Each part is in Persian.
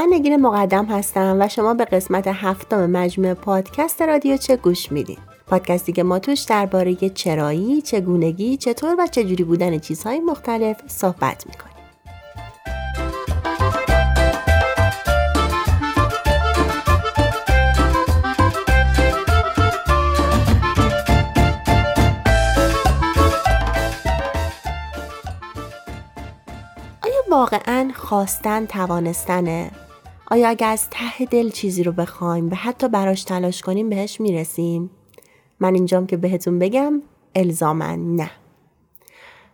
من نگین مقدم هستم و شما به قسمت هفتم مجموعه پادکست رادیو چه گوش میدین؟ پادکستی که ما توش درباره چرایی، چگونگی، چطور و چجوری بودن چیزهای مختلف صحبت می‌کنیم. واقعا خواستن توانستنه؟ آیا اگر از ته دل چیزی رو بخوایم و حتی براش تلاش کنیم بهش می‌رسیم؟ من اینجام که بهتون بگم الزامن نه.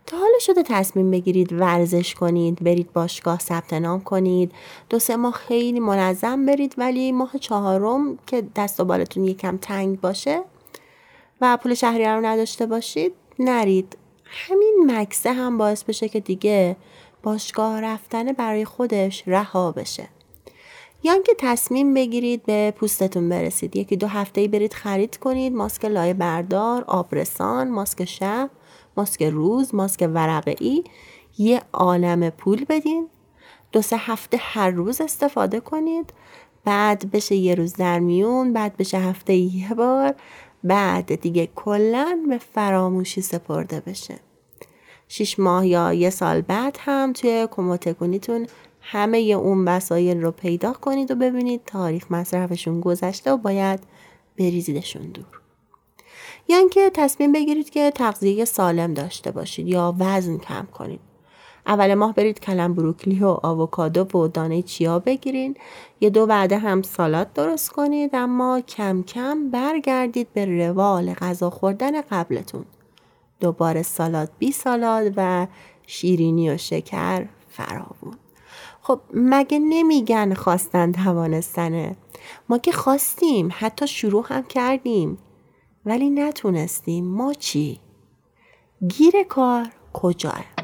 تا حالا شده تصمیم بگیرید ورزش کنید برید باشگاه ثبت نام کنید. دو سه ماه خیلی منظم برید ولی ماه چهارم که دست و بالتون یکم تنگ باشه و پول شهریه رو نداشته باشید نرید. همین مکسه هم باعث بشه که دیگه باشگاه رفتن برای خودش رها بشه. یا اینکه تصمیم بگیرید به پوستتون برسید. یکی دو هفته برید خرید کنید. ماسک لایه بردار آبرسان ماسک شب ماسک روز ماسک ورقه ای یه عالم پول بدین. دو سه هفته هر روز استفاده کنید. بعد بشه یه روز در میون بعد بشه هفته یه بار. بعد دیگه کلا به فراموشی سپرده بشه. شیش ماه یا یه سال بعد هم توی کموتکونیتون همه اون وسایل رو پیدا کنید و ببینید تاریخ مصرفشون گذشته و باید بریزیدشون دور. یا اینکه تصمیم بگیرید که تغذیه سالم داشته باشید یا وزن کم کنید. اول ماه برید کلم بروکلی و آووکادو و دانه چیا بگیرین. یه دو بعده هم سالاد درست کنید اما کم کم برگردید به روال غذا خوردن قبلتون. دوباره سالاد بی سالاد و شیرینی و شکر فراوون. خب مگه نمیگن خواستن توانستنه ما که خواستیم حتی شروع هم کردیم ولی نتونستیم ما چی؟ گیر کار کجاه؟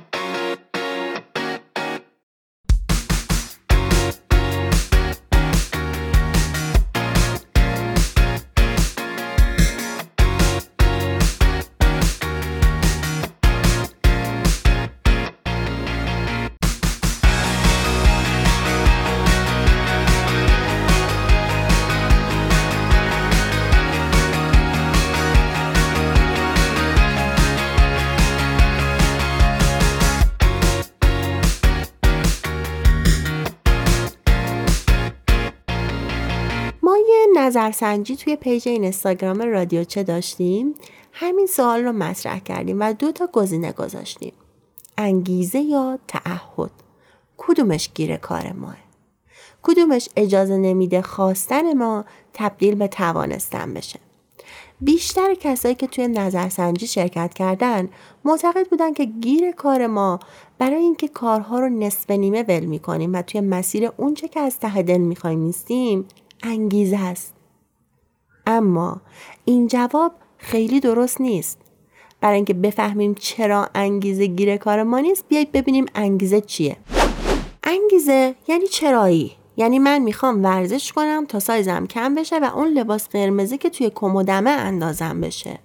نظرسنجی توی پیج اینستاگرام رادیو چه داشتیم؟ همین سوال رو مطرح کردیم و دو تا گزینه گذاشتیم. انگیزه یا تعهد؟ کدومش گیر کار ماه؟ کدومش اجازه نمیده خواستن ما تبدیل به توانستن بشه؟ بیشتر کسایی که توی نظرسنجی شرکت کردن معتقد بودن که گیر کار ما برای اینکه کارها رو نصف نیمه ول می‌کنیم و توی مسیر اونچه که از ته دل می‌خوایم نیستیم انگیزه است. اما این جواب خیلی درست نیست. برای اینکه بفهمیم چرا انگیزه گیر کار ما نیست بیایید ببینیم انگیزه چیه. انگیزه یعنی چرایی؟ یعنی من می‌خوام ورزش کنم تا سایزم کم بشه و اون لباس قرمزی که توی کمدمه اندازم بشه.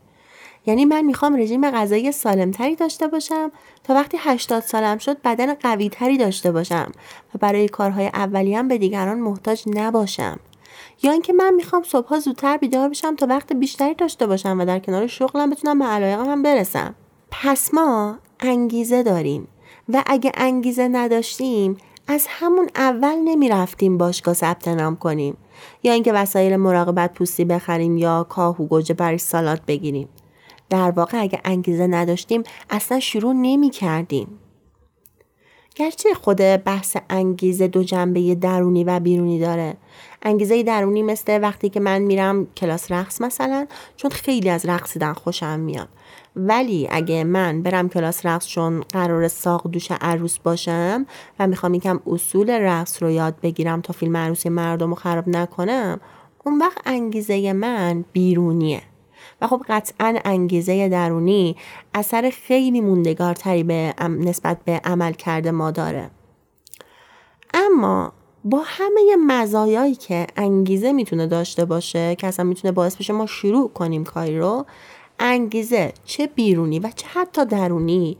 یعنی من می‌خوام رژیم غذایی سالمتری داشته باشم تا وقتی 80 سالم شد بدن قویتری داشته باشم و برای کارهای اولیم به دیگران محتاج نباشم. یا اینکه من می‌خوام صبحها زودتر بیدار بشم تا وقت بیشتری داشته باشم و در کنار شغلم بتونم به علایقم هم برسم. پس ما انگیزه داریم و اگه انگیزه نداشتیم از همون اول نمی‌رفتیم باشگاه ثبت نام کنیم. یا اینکه وسایل مراقبت پوستی بخریم یا کاهو گوجه برای سالات بگیریم. در واقع اگه انگیزه نداشتیم اصلا شروع نمی کردیم. گرچه خود بحث انگیزه دو جنبه درونی و بیرونی داره انگیزه درونی مثل وقتی که من میرم کلاس رقص مثلا چون خیلی از رقصیدن خوشم میاد. ولی اگه من برم کلاس رقص چون قرار ساق دوش عروس باشم و می‌خوام یکم اصول رقص رو یاد بگیرم تا فیلم عروسی مردم رو خراب نکنم اون وقت انگیزه من بیرونیه. و خب قطعا انگیزه درونی اثر خیلی موندگارتری به نسبت به عمل کرده ما داره. اما با همه مزایایی که انگیزه می‌تونه داشته باشه که اصلا می‌تونه باعث بشه ما شروع کنیم کاری رو انگیزه چه بیرونی و چه حتی درونی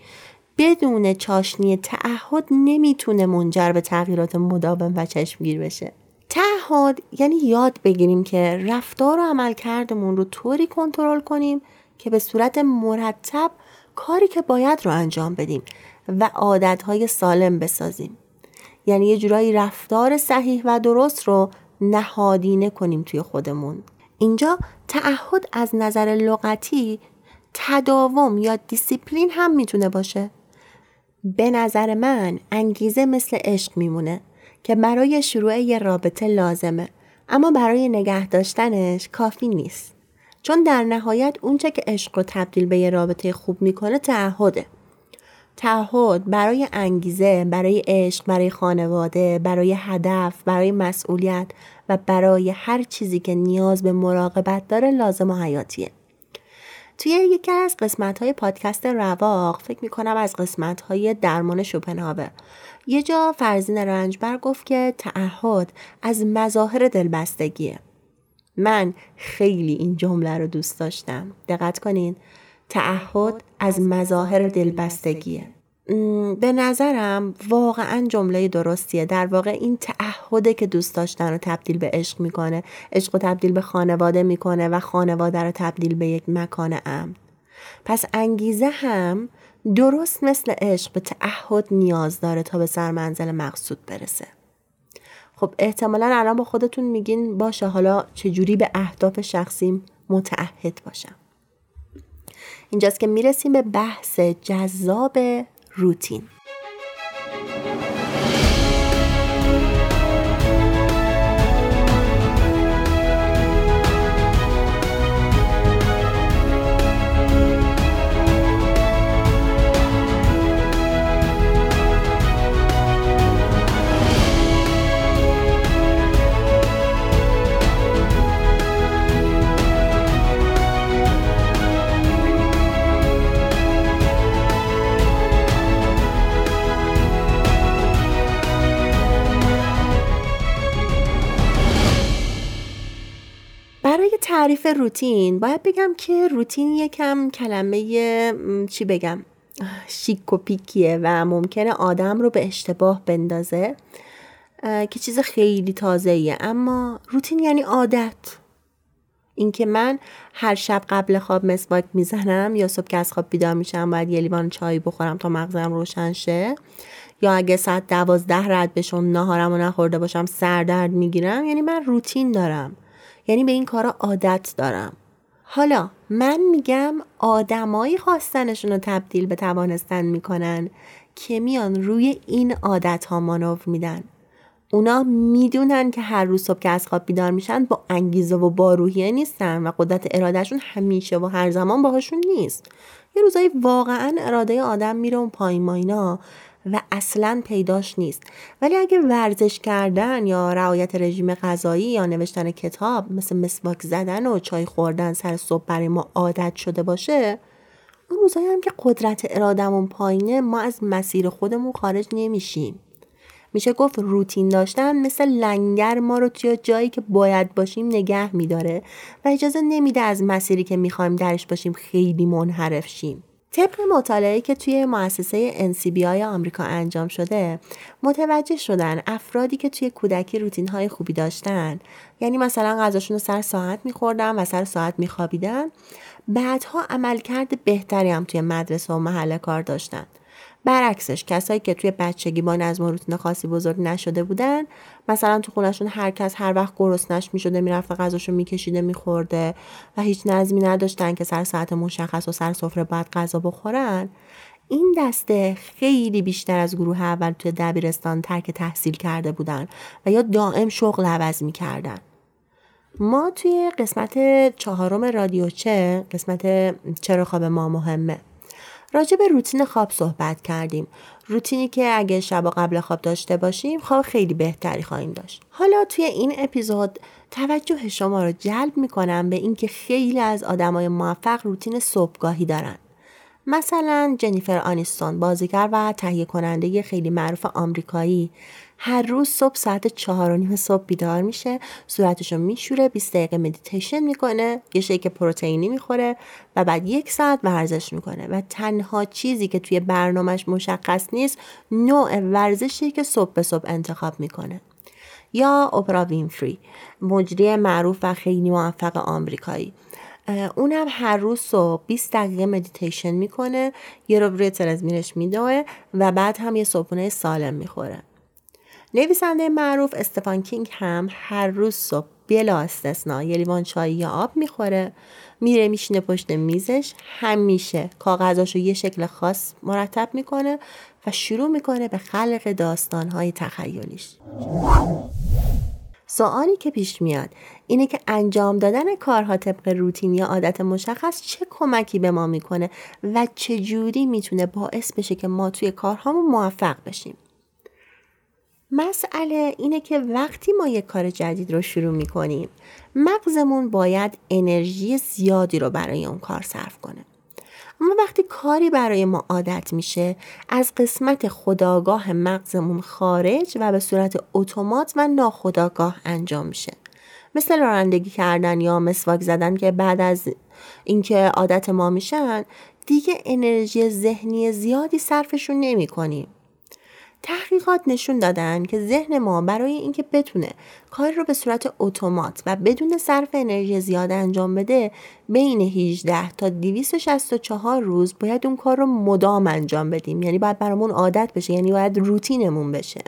بدون چاشنی تعهد نمی‌تونه منجر به تغییرات مداوم و چشمگیر بشه. تعهد یعنی یاد بگیریم که رفتار و عملکردمون رو طوری کنترل کنیم که به صورت مرتب کاری که باید رو انجام بدیم و عادتهای سالم بسازیم. یعنی یه جورایی رفتار صحیح و درست رو نهادینه کنیم توی خودمون. اینجا تعهد از نظر لغتی تداوم یا دیسیپلین هم می‌تونه باشه. به نظر من انگیزه مثل عشق میمونه که برای شروع یه رابطه لازمه اما برای نگه داشتنش کافی نیست. چون در نهایت اونچه که عشق رو تبدیل به یه رابطه خوب می‌کنه تعهده. تعهد برای انگیزه برای عشق برای خانواده برای هدف برای مسئولیت و برای هر چیزی که نیاز به مراقبت داره لازم و حیاتیه. توی یکی از قسمت های پادکست رواق فکر می کنم از قسمت های درمان شوپنهاور یه جا فرزین رنجبر گفت که تعهد از مظاهر دلبستگیه. من خیلی این جمله رو دوست داشتم. دقت کنین. تعهد از مظاهر دلبستگیه به نظرم واقعا جمله درستیه. در واقع این تعهده که دوست داشتن رو تبدیل به عشق می‌کنه عشق رو تبدیل به خانواده می‌کنه و خانواده رو تبدیل به یک مکان امن. پس انگیزه هم درست مثل عشق به تعهد نیاز داره تا به سرمنزل مقصود برسه. خب احتمالا الان با خودتون میگین باشه حالا چجوری به اهداف شخصیم متعهد باشم؟ اینجاست که می‌رسیم به بحث جذاب روتین. تعریف روتین. باید بگم که روتین یکم کلمه چی بگم؟ شیک و پیکیه و ممکنه آدم رو به اشتباه بندازه که چیز خیلی تازه ایه اما روتین یعنی عادت. اینکه من هر شب قبل خواب مسواک می‌زنم یا صبح که از خواب بیدار میشم باید یه لیوان چای بخورم تا مغزم روشن شه. یا اگه ساعت دوازده رد بشون نهارم و نخورده باشم سردرد می‌گیرم. یعنی من روتین دارم. یعنی به این کارا عادت دارم. حالا من میگم آدمایی خواستنشون رو تبدیل به توانستن می‌کنن که میان روی این عادت ها مانور میدن. اونا می‌دونن که هر روز صبح که از خواب بیدار میشن با انگیزه و با روحیه نیستن و قدرت ارادهشون همیشه و هر زمان باهاشون نیست. یه روزایی واقعا اراده آدم میره اون پایین ماینا و اصلا پیداش نیست. ولی اگه ورزش کردن یا رعایت رژیم غذایی یا نوشتن کتاب مثل مسواک زدن و چای خوردن سر صبح برای ما عادت شده باشه اون روزایی هم که قدرت ارادمون پایینه ما از مسیر خودمون خارج نمیشیم. میشه گفت روتین داشتن مثل لنگر ما رو توی جایی که باید باشیم نگه میداره و اجازه نمیده از مسیری که می‌خوایم درش باشیم خیلی منحرف شیم. طبق مطالعه که توی مؤسسه NCBI آمریکا انجام شده متوجه شدن افرادی که توی کودکی روتین های خوبی داشتن یعنی مثلا غذاشون رو سر ساعت میخوردن و سر ساعت میخوابیدن بعدها عملکرد بهتری هم توی مدرسه و محل کار داشتن. برعکسش کسایی که توی بچگی با نظم و روتین خاصی بزرگ نشده بودن مثلا تو خونشون هر کس هر وقت گرسنش می‌شده می‌رفته غذاشو میکشیده میخورده و هیچ نظمی نداشتن که سر ساعت مشخص و سر سفره باید غذا بخورن. این دسته خیلی بیشتر از گروه اول توی دبیرستان ترک تحصیل کرده بودن و یا دائم شغل عوض می‌کردن. ما توی قسمت چهارم رادیوچه قسمت چرا خواب ما مهمه. راجع به روتین خواب صحبت کردیم. روتینی که اگه شب قبل خواب داشته باشیم خواب خیلی بهتری خواهیم داشت. حالا توی این اپیزود توجه شما رو جلب می‌کنم به اینکه خیلی از آدمای موفق روتین صبحگاهی دارن. مثلا جنیفر آنیستون بازیگر و تهیه کننده خیلی معروف آمریکایی. هر روز صبح ساعت چهار و نیم صبح بیدار میشه صورتشو میشوره 20 دقیقه مدیتیشن می‌کنه یه شیک پروتئینی می‌خوره و بعد یک ساعت ورزش می‌کنه. و تنها چیزی که توی برنامهش مشخص نیست نوع ورزشی که صبح به صبح انتخاب می‌کنه. یا اپرا وینفری مجری معروف و خیلی موفق آمریکایی. اونم هر روز صبح 20 دقیقه مدیتیشن می‌کنه یه رو روی تلزمینش میدوه و بعد هم یه صبحونه سالم می‌خوره. نویسنده معروف استفان کینگ هم هر روز صبح بلا استثنا یه لیوان چای یا آب می‌خوره میره میشینه پشت میزش همیشه کاغذاشو یه شکل خاص مرتب می‌کنه و شروع می‌کنه به خلق داستانهای تخیلیش. سوالی که پیش میاد اینه که انجام دادن کارها طبق روتین یا عادت مشخص چه کمکی به ما می‌کنه و چه جوری می‌تونه باعث بشه که ما توی کارهامون موفق بشیم؟ مسئله اینه که وقتی ما یک کار جدید رو شروع می‌کنیم مغزمون باید انرژی زیادی رو برای اون کار صرف کنه. اما وقتی کاری برای ما عادت میشه از قسمت خداگاه مغزمون خارج و به صورت اتومات و ناخداگاه انجام میشه مثل رانندگی کردن یا مسواک زدن که بعد از اینکه عادت ما میشن دیگه انرژی ذهنی زیادی صرفشون نمی کنیم. تحقیقات نشون دادن که ذهن ما برای اینکه بتونه کار رو به صورت اتومات و بدون صرف انرژی زیاد انجام بده بین 18 تا 264 روز باید اون کار رو مدام انجام بدیم. یعنی باید برامون عادت بشه یعنی باید روتینمون بشه.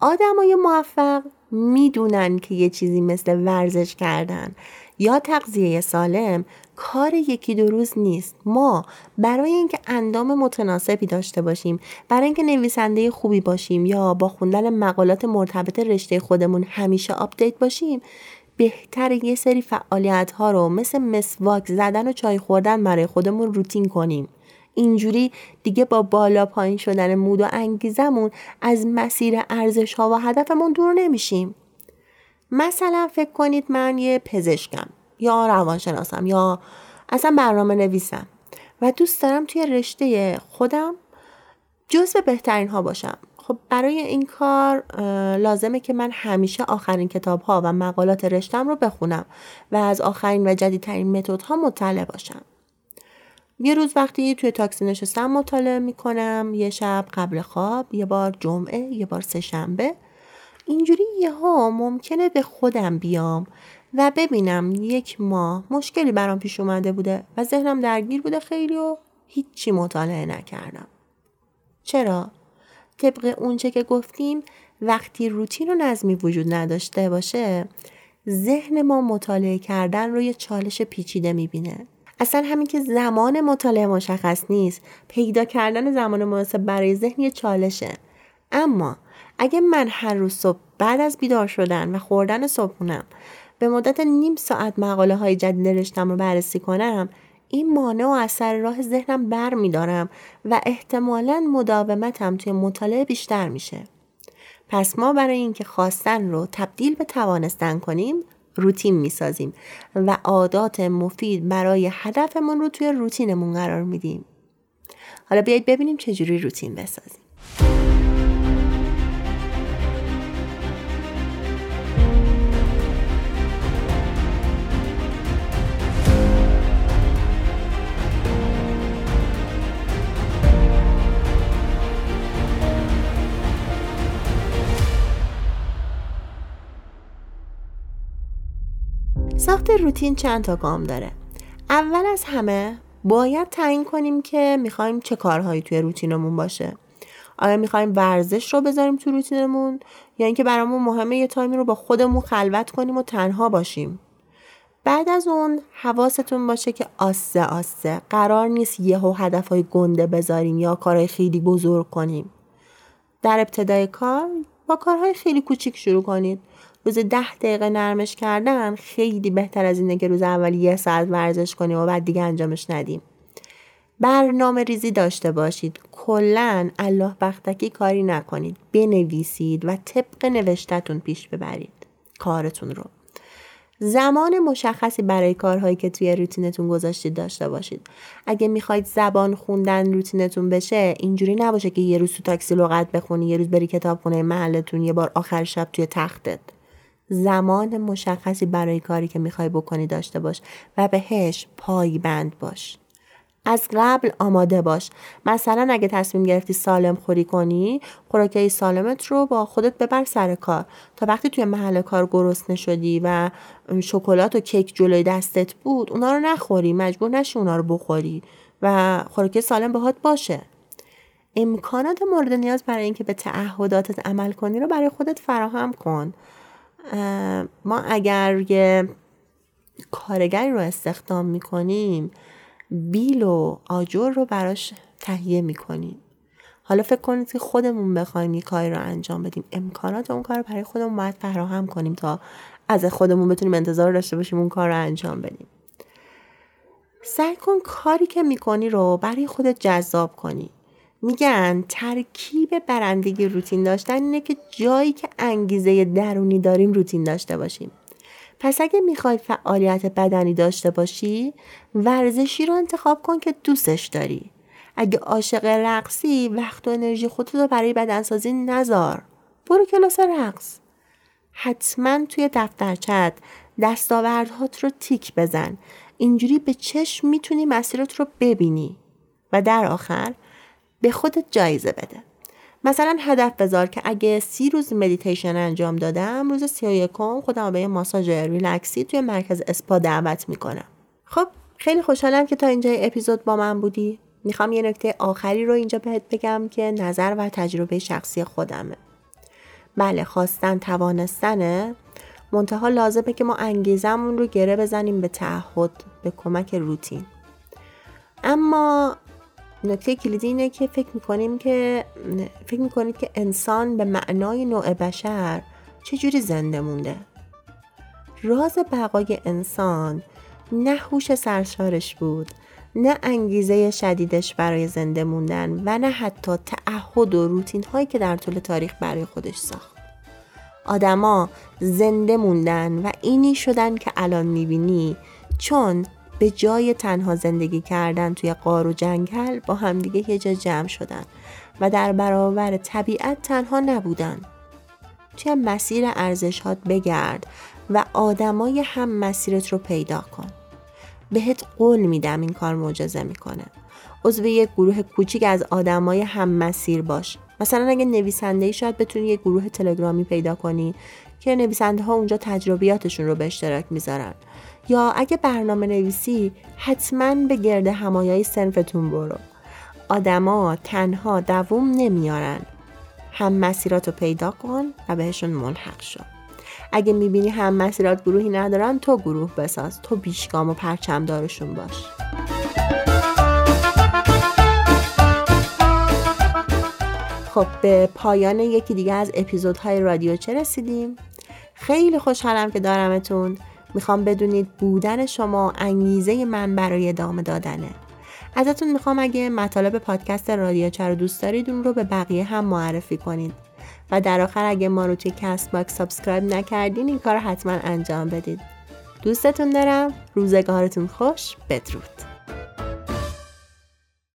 آدمای موفق می‌دونن که یه چیزی مثل ورزش کردن. یا تغذیه سالم کار یکی دو روز نیست. ما برای اینکه اندام متناسبی داشته باشیم برای اینکه نویسنده خوبی باشیم یا با خوندن مقالات مرتبط رشته خودمون همیشه آپدیت باشیم بهتر یه سری فعالیت ها رو مثل مسواک زدن و چای خوردن برای خودمون روتین کنیم. اینجوری دیگه با بالا پایین شدن مود و انگیزمون از مسیر ارزش ها و هدفمون دور نمیشیم. مثلا فکر کنید من یه پزشکم یا روانشناسم یا اصلا برنامه نویسم و دوست دارم توی رشته خودم جزو بهترین ها باشم. خب برای این کار لازمه که من همیشه آخرین کتاب ها و مقالات رشتم رو بخونم و از آخرین و جدیدترین متد ها مطلع باشم. یه روز وقتی توی تاکسی نشستم مطالعه می‌کنم یه شب قبل خواب یه بار جمعه یه بار سه شنبه اینجوری یه ها ممکنه به خودم بیام و ببینم یک ماه مشکلی برام پیش اومده بوده و ذهنم درگیر بوده خیلی و هیچی مطالعه نکردم. چرا؟ طبق اونچه که گفتیم وقتی روتین و نظمی وجود نداشته باشه ذهن ما مطالعه کردن رو یه چالش پیچیده می‌بینه. اصلا همین که زمان مطالعه مشخص نیست پیدا کردن زمان مناسب برای ذهن یه چالشه. اما اگه من هر روز صبح بعد از بیدار شدن و خوردن صبحونم به مدت نیم ساعت مقاله های جدید رشتم رو بررسی کنم این مانع و اثر راه ذهنم بر می دارم و احتمالا مداومتم توی مطالعه بیشتر میشه. پس ما برای اینکه خواستن رو تبدیل به توانستن کنیم روتین می‌سازیم و عادات مفید برای هدفمون رو توی روتینمون قرار میدیم. حالا بیایید ببینیم چجوری روتین بسازیم. ساخت روتین چند تا گام داره. اول از همه باید تعیین کنیم که می‌خوایم چه کارهایی توی روتینمون باشه. آیا می‌خوایم ورزش رو بذاریم تو روتینمون؟ یا اینکه برامون مهمه یه تایمی رو با خودمون خلوت کنیم و تنها باشیم؟ بعد از اون حواستون باشه که آسه آسه قرار نیست یهو هدفهای گنده بذاریم یا کارهای خیلی بزرگ کنیم. در ابتدای کار با کارهای خیلی کوچیک شروع کنید. روز ده دقیقه نرمش کردن خیلی بهتر از اینه که روز اول یه ساعت ورزش کنیم و بعد دیگه انجامش ندیم. برنامه ریزی داشته باشید. کلا الله بختکی کاری نکنید. بنویسید و طبق نوشتتون پیش ببرید. کارتون رو. زمان مشخصی برای کارهایی که توی روتینتون گذاشتید داشته باشید. اگه می‌خواید زبان خوندن روتینتون بشه اینجوری نباشه که یه روز تو تاکسی لغت بخونی یه روز بری کتابخونه محلتون یه بار آخر شب توی تختت. زمان مشخصی برای کاری که می‌خوای بکنی داشته باش و بهش پایبند باش. از قبل آماده باش. مثلا اگه تصمیم گرفتی سالم خوری کنی خوراکی سالمت رو با خودت ببر سر کار. تا وقتی توی محل کار گرسنه شدی و شکلات و کیک جلوی دستت بود اونا رو نخوری مجبور نشی اونا رو بخوری و خوراکی سالم باهات باشه. امکانات مورد نیاز برای اینکه به تعهداتت عمل کنی رو برای خودت فراهم کن. ما اگر یه کارگری رو استخدام می‌کنیم بیل و آجر رو براش تهیه می‌کنیم. حالا فکر کنید که خودمون بخوایم یه کاری رو انجام بدیم. امکانات اون کار رو برای خودمون باید فراهم کنیم تا از خودمون بتونیم انتظار داشته باشیم اون کار رو انجام بدیم. سعی کن کاری که می‌کنی رو برای خودت جذاب کنی. میگن ترکیب برندگی روتین داشتن اینه که جایی که انگیزه درونی داریم روتین داشته باشیم. پس اگه می‌خوای فعالیت بدنی داشته باشی ورزشی رو انتخاب کن که دوستش داری. اگه عاشق رقصی وقت و انرژی خودت رو برای بدنسازی نذار. برو کلاس رقص. حتما توی دفترچت دستاوردهات رو تیک بزن. اینجوری به چشم می‌تونی مسیرت رو ببینی. و در آخر به خودت جایزه بده. مثلا هدف بذار که اگه سی روز مدیتیشن انجام دادم روز سی و یکم خودم به یه ماساژ ریلکسی توی مرکز اسپا دعوت می‌کنم. خب خیلی خوشحالم که تا اینجا اپیزود با من بودی. می‌خوام یه نکته آخری رو اینجا بهت بگم که نظر و تجربه شخصی خودمه. بله خواستن توانستنه. منتها لازمه که ما انگیزمون رو گره بزنیم به تعهد به کمک روتین. اما نکته کلیدی اینه که فکر می‌کنیم که فکر می‌کنید که انسان به معنای نوع بشر چجوری زنده مونده؟ راز بقای انسان نه هوش سرشارش بود نه انگیزه شدیدش برای زنده موندن و نه حتی تعهد و روتین هایی که در طول تاریخ برای خودش ساخت. آدما زنده موندن و اینی شدن که الان می‌بینی چون به جای تنها زندگی کردن توی قار و جنگل با همدیگه یه جا جمع شدن و در برابر طبیعت تنها نبودن. توی مسیر ارزشات بگرد و آدمای هم مسیرت رو پیدا کن. بهت قول میدم این کار معجزه می‌کنه. عضو یک گروه کوچیک از آدمای هم مسیر باش. مثلا اگه نویسنده ای شاید بتونی یک گروه تلگرامی پیدا کنی که نویسنده ها اونجا تجربیاتشون رو به اشتراک می‌ذارن. یا اگه برنامه نویسی حتما به گرد همایای سنفتون برو. آدما تنها دووم نمیارن. هم مسیرات رو پیدا کن و بهشون ملحق شو. اگه می‌بینی هم مسیرات گروهی ندارن تو گروه بساز. تو بیشگام و پرچم دارشون باش. خب به پایان یکی دیگه از اپیزودهای رادیو چه رسیدیم؟ خیلی خوشحالم که دارمتون. می‌خوام بدونید بودن شما انگیزه من برای ادامه دادنه. ازتون می‌خوام اگه مطالب پادکست رادیو رو دوست دارید اون رو به بقیه هم معرفی کنید. و در آخر اگه ما رو توی Castbox subscribe نکردین این کار حتما انجام بدید. دوستتون دارم. روزگارتون خوش. بدرود.